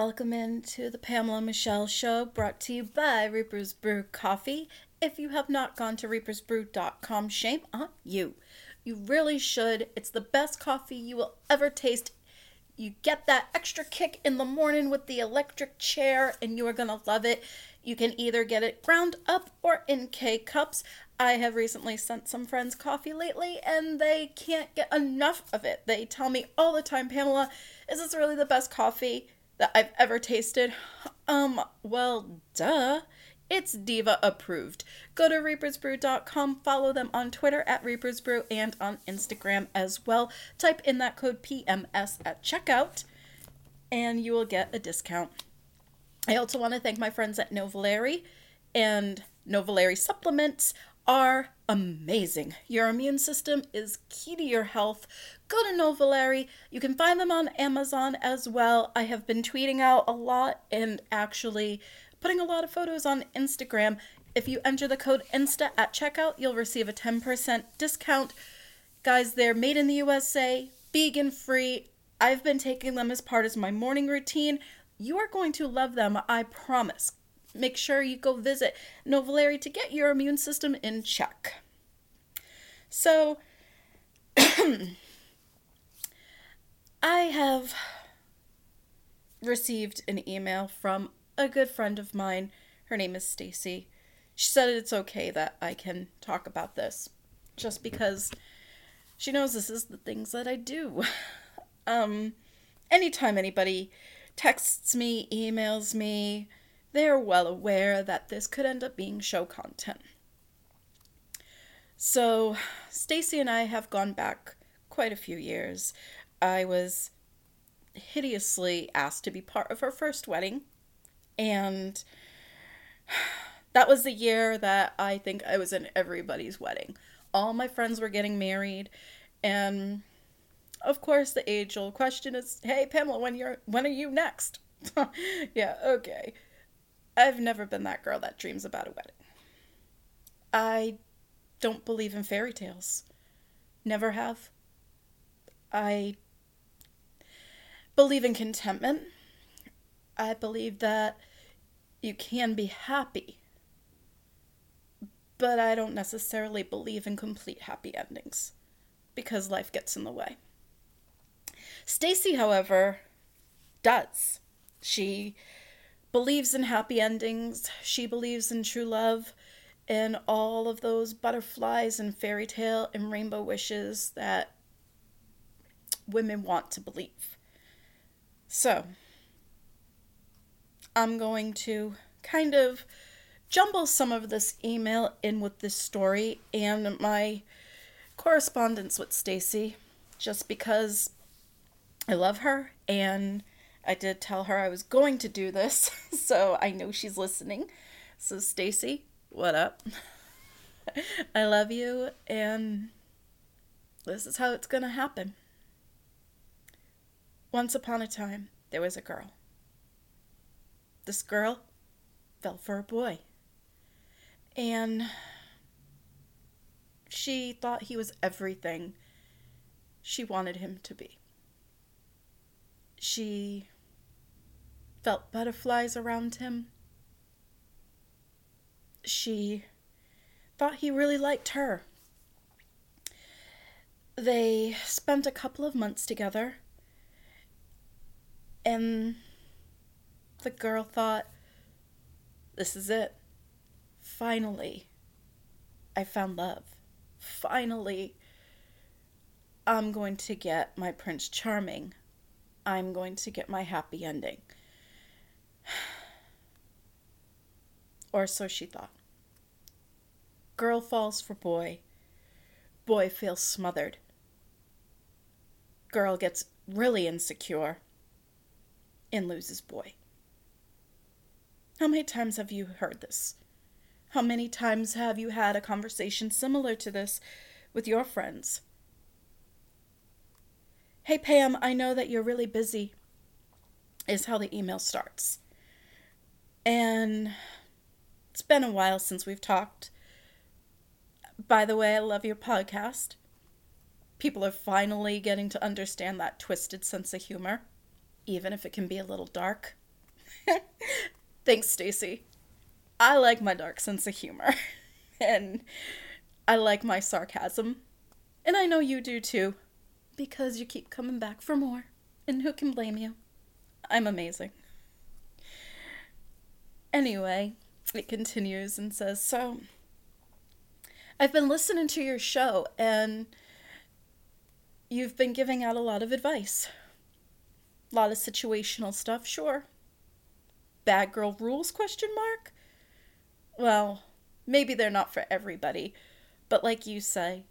Welcome into the Pamela Michelle Show brought to you by Reaper's Brew Coffee. If you have not gone to reapersbrew.com, shame on you. You really should. It's the best coffee you will ever taste. You get that extra kick in the morning with the electric chair, and you are going to love it. You can either get it ground up or in K cups. I have recently sent some friends coffee lately, and they can't get enough of it. They tell me all the time, Pamela, is this really the best coffee that I've ever tasted? Um, well, duh. It's Diva approved. Go to reapersbrew.com, follow them on Twitter at reapersbrew and on Instagram as well. Type in that code PMS at checkout and you will get a discount. I also want to thank my friends at Novellary and Novellary supplements are amazing. Your immune system is key to your health. Go to Novellary. You can find them on Amazon as well. I have been tweeting out a lot and actually putting a lot of photos on Instagram. If you enter the code INSTA at checkout, you'll receive a 10% discount. Guys, they're made in the USA, vegan free. I've been taking them as part of my morning routine. You are going to love them, I promise. Make sure you go visit Novellary to get your immune system in check. So, I have received an email from a good friend of mine. Her name is Stacy. She said it's okay that I can talk about this just because she knows this is the things that I do. um anytime anybody texts me, emails me, they're well aware that this could end up being show content. So, Stacy and I have gone back quite a few years. I was hideously asked to be part of her first wedding and that was the year that I think I was in everybody's wedding. All my friends were getting married, and of course, the age old question is, "Hey, Pamela, when you're when are you next?" yeah, okay. I've never been that girl that dreams about a wedding. I don't believe in fairy tales. Never have. I believe in contentment. I believe that you can be happy. But I don't necessarily believe in complete happy endings because life gets in the way. Stacy, however, does. She believes in happy endings. She believes in true love and all of those butterflies and fairy tale and rainbow wishes that women want to believe. So, I'm going to kind of jumble some of this email in with this story and my correspondence with Stacy just because I love her and I did tell her I was going to do this, so I know she's listening. So Stacy, what up? I love you and this is how it's going to happen. Once upon a time, there was a girl. This girl fell for a boy. And she thought he was everything she wanted him to be. She felt butterflies around him. She thought he really liked her. They spent a couple of months together, and the girl thought, this is it. Finally, I found love. Finally, I'm going to get my Prince Charming. I'm going to get my happy ending. Or so she thought. Girl falls for boy. Boy feels smothered. Girl gets really insecure and loses boy. How many times have you heard this? How many times have you had a conversation similar to this with your friends? Hey, Pam, I know that you're really busy, is how the email starts. And it's been a while since we've talked. By the way, I love your podcast. People are finally getting to understand that twisted sense of humor. even if it can be a little dark. Thanks, Stacy. I like my dark sense of humor. and I like my sarcasm. And I know you do too. Because you keep coming back for more. And who can blame you? I'm amazing. Anyway, it continues and says, So, I've been listening to your show and you've been giving out a lot of advice. A lot of situational stuff, sure. Bad girl rules question mark? Well, maybe they're not for everybody, but like you say,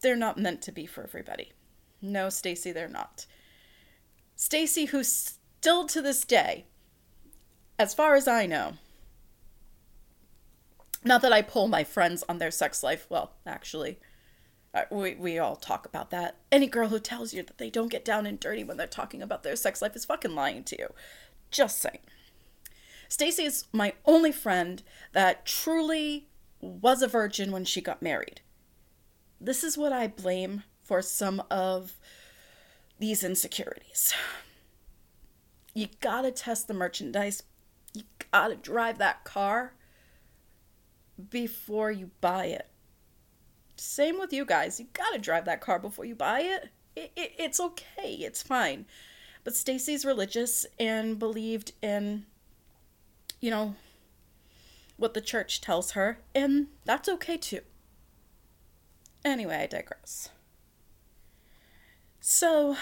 they're not meant to be for everybody. No, Stacy, they're not. Stacy, who still to this day, as far as I know, not that I pull my friends on their sex life. Well, actually, we, we all talk about that. Any girl who tells you that they don't get down and dirty when they're talking about their sex life is fucking lying to you. Just saying. Stacy is my only friend that truly was a virgin when she got married. This is what I blame for some of these insecurities. You gotta test the merchandise. You gotta drive that car before you buy it. Same with you guys. You gotta drive that car before you buy it. it, it it's okay. It's fine. But Stacy's religious and believed in, you know, what the church tells her, and that's okay too. Anyway, I digress. So,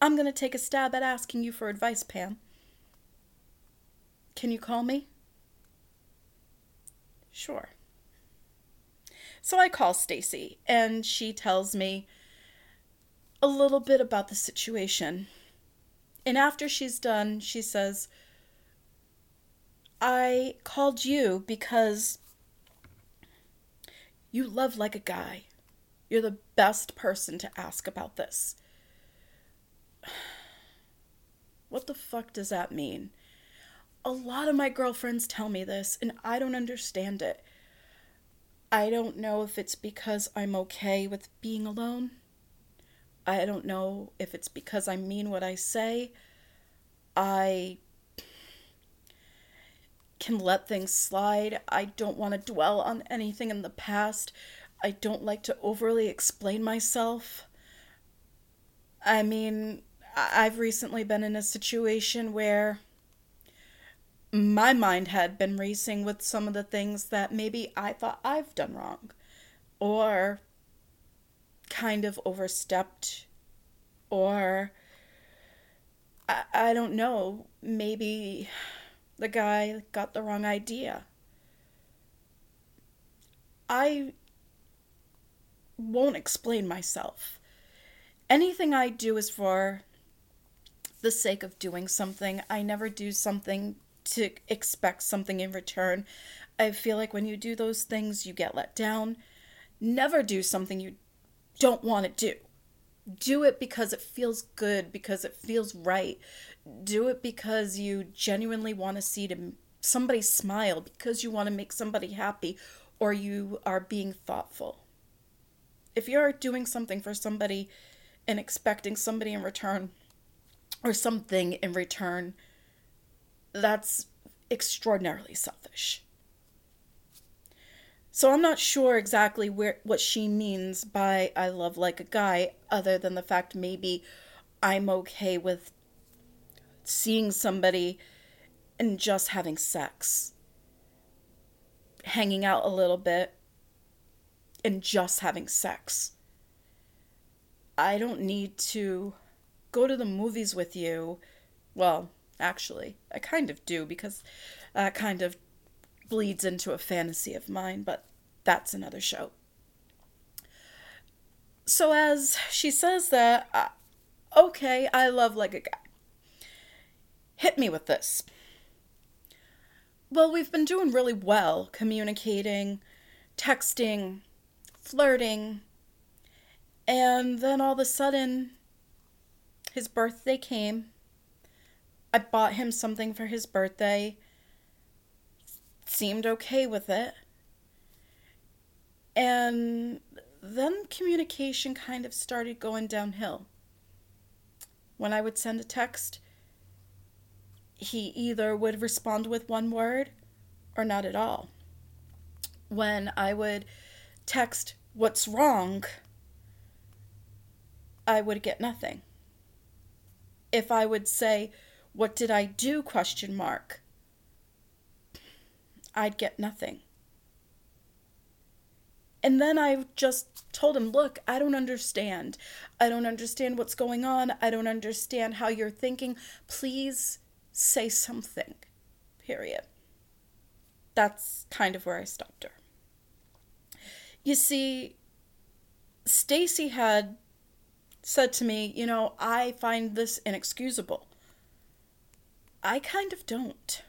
I'm gonna take a stab at asking you for advice, Pam. Can you call me? Sure. So I call Stacy and she tells me a little bit about the situation. And after she's done, she says, I called you because you love like a guy. You're the best person to ask about this. What the fuck does that mean? A lot of my girlfriends tell me this, and I don't understand it. I don't know if it's because I'm okay with being alone. I don't know if it's because I mean what I say. I can let things slide. I don't want to dwell on anything in the past. I don't like to overly explain myself. I mean, I've recently been in a situation where my mind had been racing with some of the things that maybe I thought I've done wrong or kind of overstepped or I, I don't know, maybe the guy got the wrong idea. I won't explain myself. Anything I do is for the sake of doing something. I never do something to expect something in return. I feel like when you do those things, you get let down. Never do something you don't want to do. Do it because it feels good, because it feels right. Do it because you genuinely want to see somebody smile, because you want to make somebody happy, or you are being thoughtful. If you're doing something for somebody and expecting somebody in return, or something in return, that's extraordinarily selfish. So I'm not sure exactly where what she means by I love like a guy other than the fact maybe I'm okay with seeing somebody and just having sex. Hanging out a little bit and just having sex. I don't need to go to the movies with you. Well, actually. I kind of do because that kind of bleeds into a fantasy of mine, but that's another show. So, as she says that, uh, okay, I love like a guy. Hit me with this. Well, we've been doing really well communicating, texting, flirting, and then all of a sudden, his birthday came I bought him something for his birthday. Seemed okay with it. And then communication kind of started going downhill. when I would send a text, he either would respond with one word or not at all. When I would text, What's wrong? I would get nothing. If I would say, What did I do? question mark. I'd get nothing. And then I just told him, Look, I don't understand. I don't understand what's going on. I don't understand how you're thinking. Please say something. Period. That's kind of where I stopped her. You see, Stacy had said to me, You know, I find this inexcusable. I kind of don't.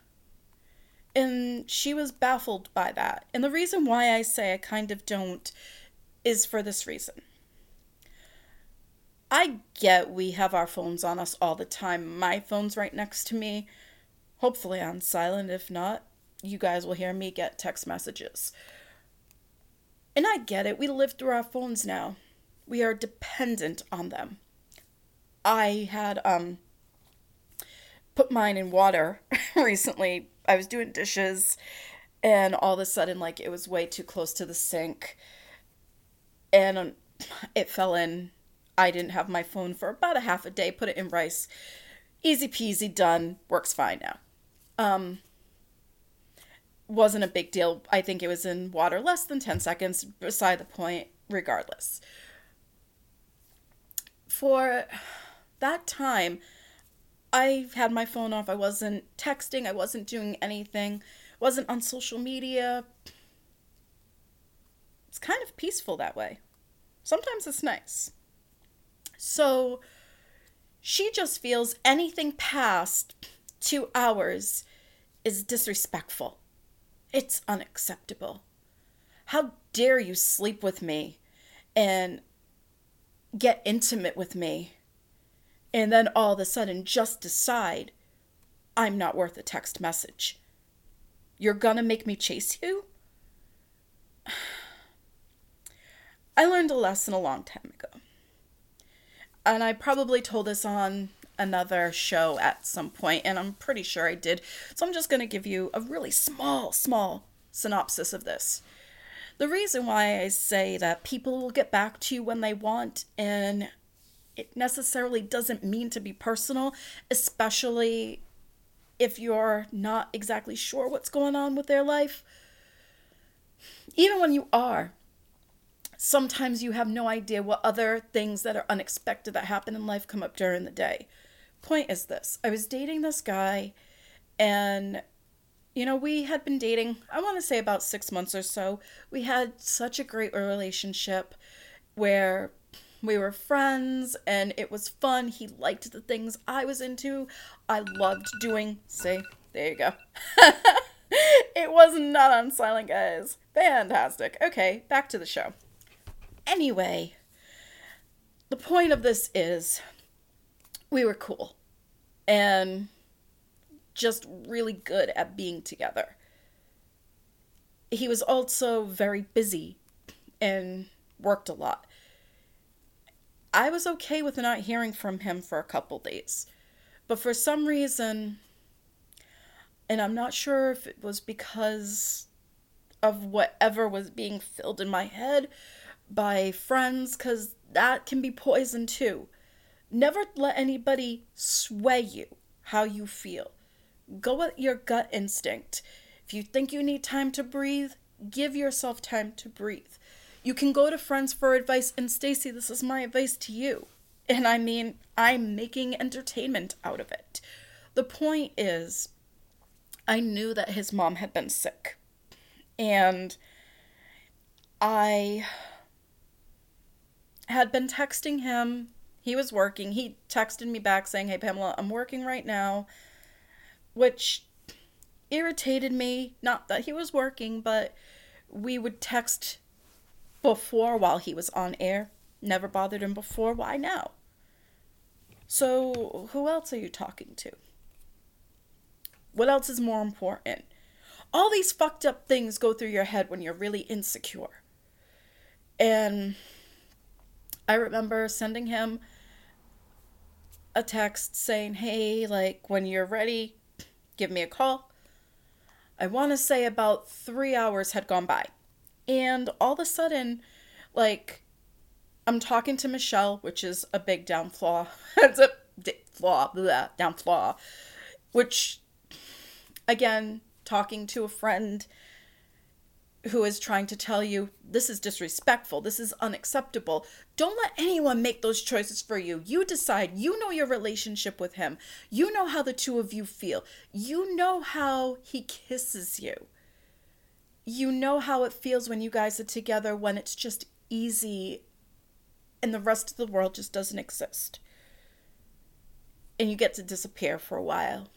And she was baffled by that. And the reason why I say I kind of don't is for this reason. I get we have our phones on us all the time. My phone's right next to me, hopefully on silent. If not, you guys will hear me get text messages. And I get it. We live through our phones now. We are dependent on them. I had um put mine in water recently. I was doing dishes and all of a sudden like it was way too close to the sink and um, it fell in. I didn't have my phone for about a half a day. Put it in rice. Easy peasy done. Works fine now. Um wasn't a big deal. I think it was in water less than 10 seconds, beside the point, regardless. For that time, I had my phone off. I wasn't texting, I wasn't doing anything, wasn't on social media. It's kind of peaceful that way. Sometimes it's nice. So she just feels anything past two hours is disrespectful. It's unacceptable. How dare you sleep with me and get intimate with me and then all of a sudden just decide I'm not worth a text message? You're gonna make me chase you? I learned a lesson a long time ago. And I probably told this on another show at some point, and I'm pretty sure I did. So I'm just going to give you a really small, small synopsis of this. The reason why I say that people will get back to you when they want, and it necessarily doesn't mean to be personal, especially if you're not exactly sure what's going on with their life. Even when you are, sometimes you have no idea what other things that are unexpected that happen in life come up during the day point is this I was dating this guy, and you know, we had been dating, I want to say about six months or so. We had such a great relationship where we were friends and it was fun. He liked the things I was into. I loved doing, see, there you go. it was not on silent, guys. Fantastic. Okay, back to the show. Anyway, the point of this is we were cool and just really good at being together. He was also very busy and worked a lot. I was okay with not hearing from him for a couple days. But for some reason, and I'm not sure if it was because of whatever was being filled in my head by friends, because that can be poison too. Never let anybody sway you how you feel. Go with your gut instinct. If you think you need time to breathe, give yourself time to breathe. You can go to friends for advice, and Stacy, this is my advice to you. And I mean, I'm making entertainment out of it. The point is, I knew that his mom had been sick. And I had been texting him he was working. He texted me back saying, Hey, Pamela, I'm working right now, which irritated me. Not that he was working, but we would text before while he was on air. Never bothered him before. Why now? So, who else are you talking to? What else is more important? All these fucked up things go through your head when you're really insecure. And I remember sending him a text saying, hey, like when you're ready, give me a call. I want to say about three hours had gone by. And all of a sudden, like, I'm talking to Michelle, which is a big down flaw. it's a flaw, blah, down flaw. Which, again, talking to a friend who is trying to tell you this is disrespectful, this is unacceptable. Don't let anyone make those choices for you. You decide. You know your relationship with him. You know how the two of you feel. You know how he kisses you. You know how it feels when you guys are together when it's just easy and the rest of the world just doesn't exist. And you get to disappear for a while.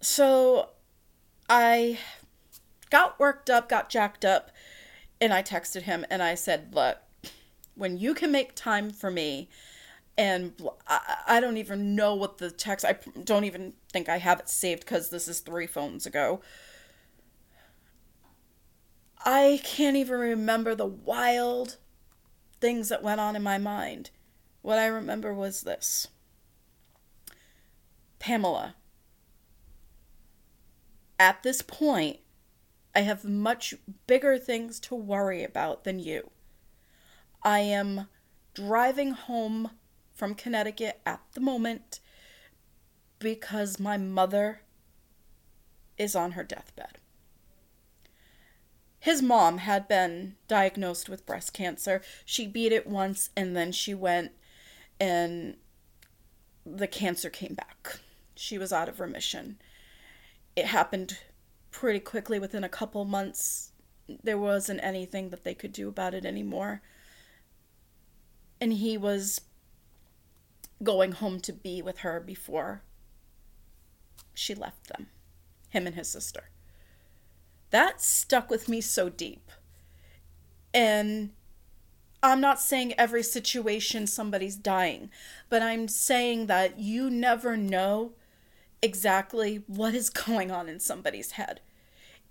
So I got worked up, got jacked up, and I texted him and I said, Look, when you can make time for me, and I, don't even know what the text, I don't even think I have it saved because this is three phones ago. I can't even remember the wild things that went on in my mind. What I remember was this Pamela, at this point, I have much bigger things to worry about than you. I am driving home from Connecticut at the moment because my mother is on her deathbed. His mom had been diagnosed with breast cancer. She beat it once and then she went and the cancer came back. She was out of remission. It happened pretty quickly within a couple months there wasn't anything that they could do about it anymore and he was going home to be with her before she left them him and his sister that stuck with me so deep and I'm not saying every situation somebody's dying, but I'm saying that you never know exactly what is going on in somebody's head.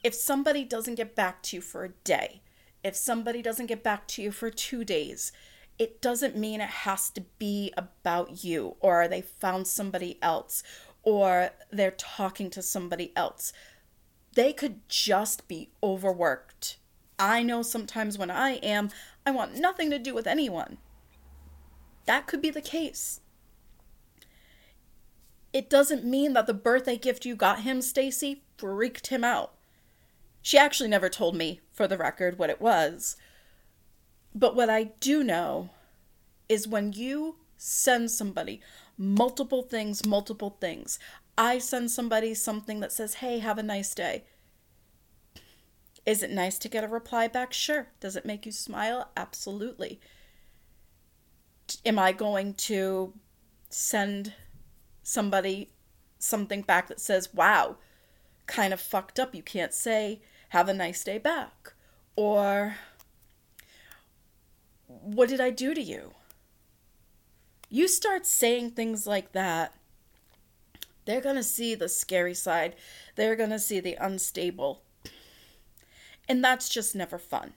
If somebody doesn't get back to you for a day, if somebody doesn't get back to you for two days, it doesn't mean it has to be about you or they found somebody else or they're talking to somebody else. They could just be overworked. I know sometimes when I am, I want nothing to do with anyone. That could be the case it doesn't mean that the birthday gift you got him, Stacy, freaked him out. She actually never told me, for the record, what it was. But what I do know is when you send somebody multiple things, multiple things, I send somebody something that says, hey, have a nice day. Is it nice to get a reply back? Sure. Does it make you smile? Absolutely. Am I going to send somebody something back that says, wow, kind of fucked up. You can't say, have a nice day back. Or, what did I do to you? You start saying things like that, they're going to see the scary side. They're going to see the unstable. And that's just never fun.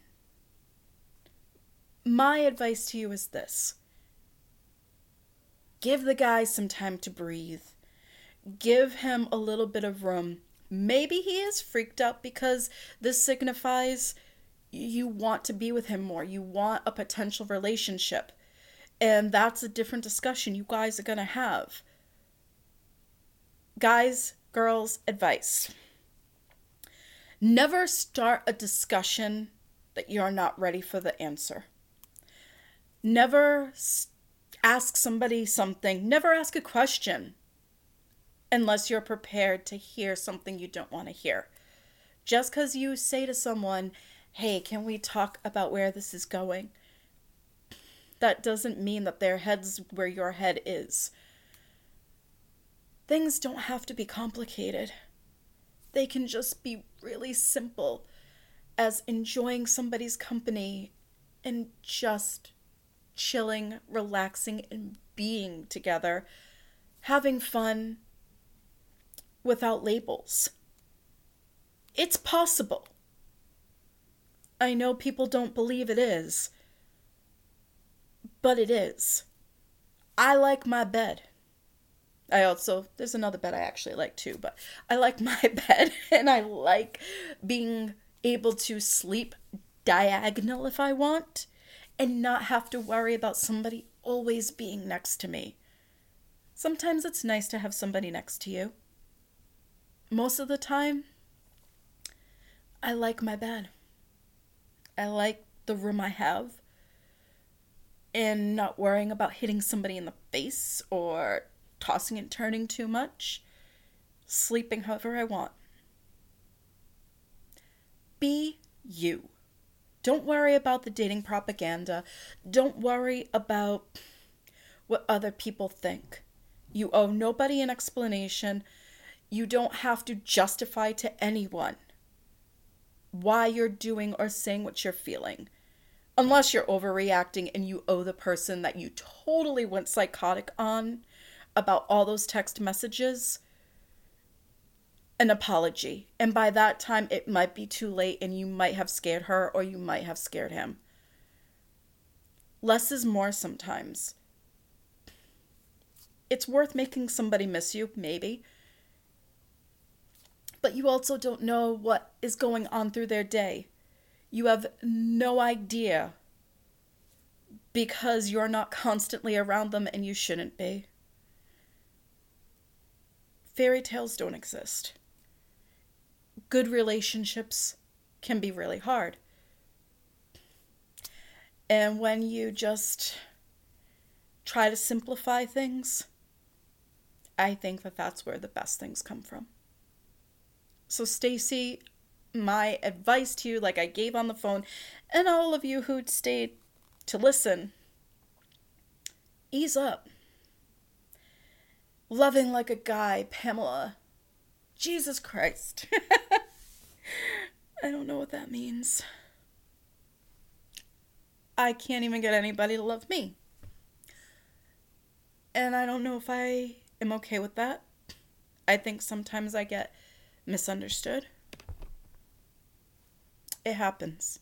My advice to you is this Give the guy some time to breathe. Give him a little bit of room. Maybe he is freaked out because this signifies you want to be with him more. You want a potential relationship. And that's a different discussion you guys are going to have. Guys, girls, advice. Never start a discussion that you're not ready for the answer. Never ask somebody something, never ask a question unless you're prepared to hear something you don't want to hear. Just because you say to someone, hey, can we talk about where this is going? That doesn't mean that their head's where your head is. Things don't have to be complicated. They can just be really simple as enjoying somebody's company and just chilling, relaxing, and being together, having fun without labels. It's possible. I know people don't believe it is, but it is. I like my bed. I also, there's another bed I actually like too, but I like my bed and I like being able to sleep diagonal if I want and not have to worry about somebody always being next to me. Sometimes it's nice to have somebody next to you. Most of the time, I like my bed. I like the room I have and not worrying about hitting somebody in the face or tossing and turning too much, sleeping however I want. Be you. Don't worry about the dating propaganda. Don't worry about what other people think. You owe nobody an explanation. You don't have to justify to anyone why you're doing or saying what you're feeling. Unless you're overreacting and you owe the person that you totally went psychotic on about all those text messages an apology. And by that time, it might be too late and you might have scared her or you might have scared him. Less is more sometimes. It's worth making somebody miss you, maybe. But you also don't know what is going on through their day. You have no idea because you're not constantly around them and you shouldn't be. Fairy tales don't exist good relationships can be really hard. And when you just try to simplify things, I think that that's where the best things come from. So, Stacy, my advice to you, like I gave on the phone, and all of you who'd stayed to listen, ease up. Loving like a guy, Pamela. Jesus Christ. I don't know what that means. I can't even get anybody to love me. And I don't know if I am okay with that. I think sometimes I get misunderstood. It happens.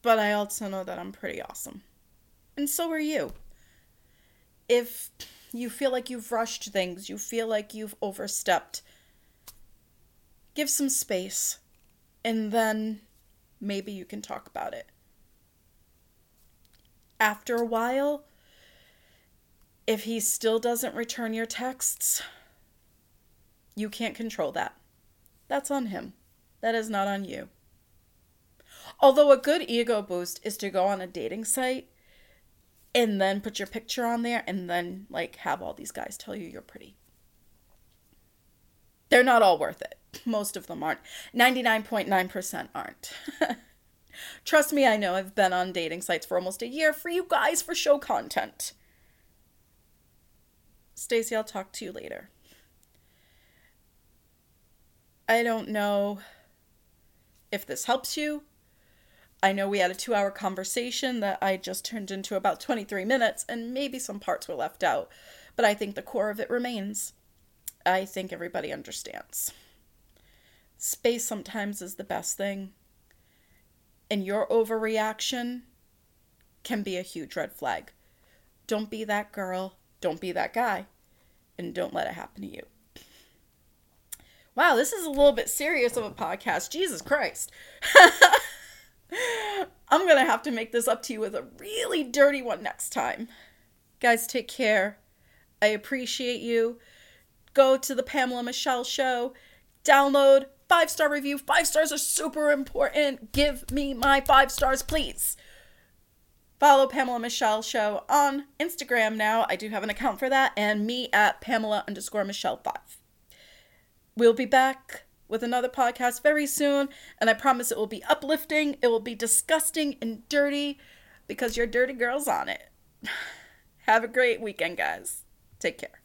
But I also know that I'm pretty awesome. And so are you. If you feel like you've rushed things, you feel like you've overstepped, give some space, and then maybe you can talk about it. After a while, if he still doesn't return your texts, you can't control that. That's on him. That is not on you. Although a good ego boost is to go on a dating site and then put your picture on there and then like have all these guys tell you you're pretty. They're not all worth it. Most of them aren't. 99.9% aren't. Trust me, I know I've been on dating sites for almost a year for you guys for show content. Stacy, I'll talk to you later. I don't know if this helps you. I know we had a two hour conversation that I just turned into about 23 minutes, and maybe some parts were left out, but I think the core of it remains. I think everybody understands. Space sometimes is the best thing, and your overreaction can be a huge red flag. Don't be that girl, don't be that guy, and don't let it happen to you. Wow, this is a little bit serious of a podcast. Jesus Christ. I'm to have to make this up to you with a really dirty one next time. Guys, take care. I appreciate you. Go to the Pamela Michelle Show, download, five star review. Five stars are super important. Give me my five stars, please. Follow Pamela Michelle Show on Instagram now. I do have an account for that, and me at Pamela underscore Michelle 5. We'll be back with another podcast very soon, and I promise it will be uplifting, it will be disgusting and dirty because your dirty girl's on it. Have a great weekend, guys. Take care.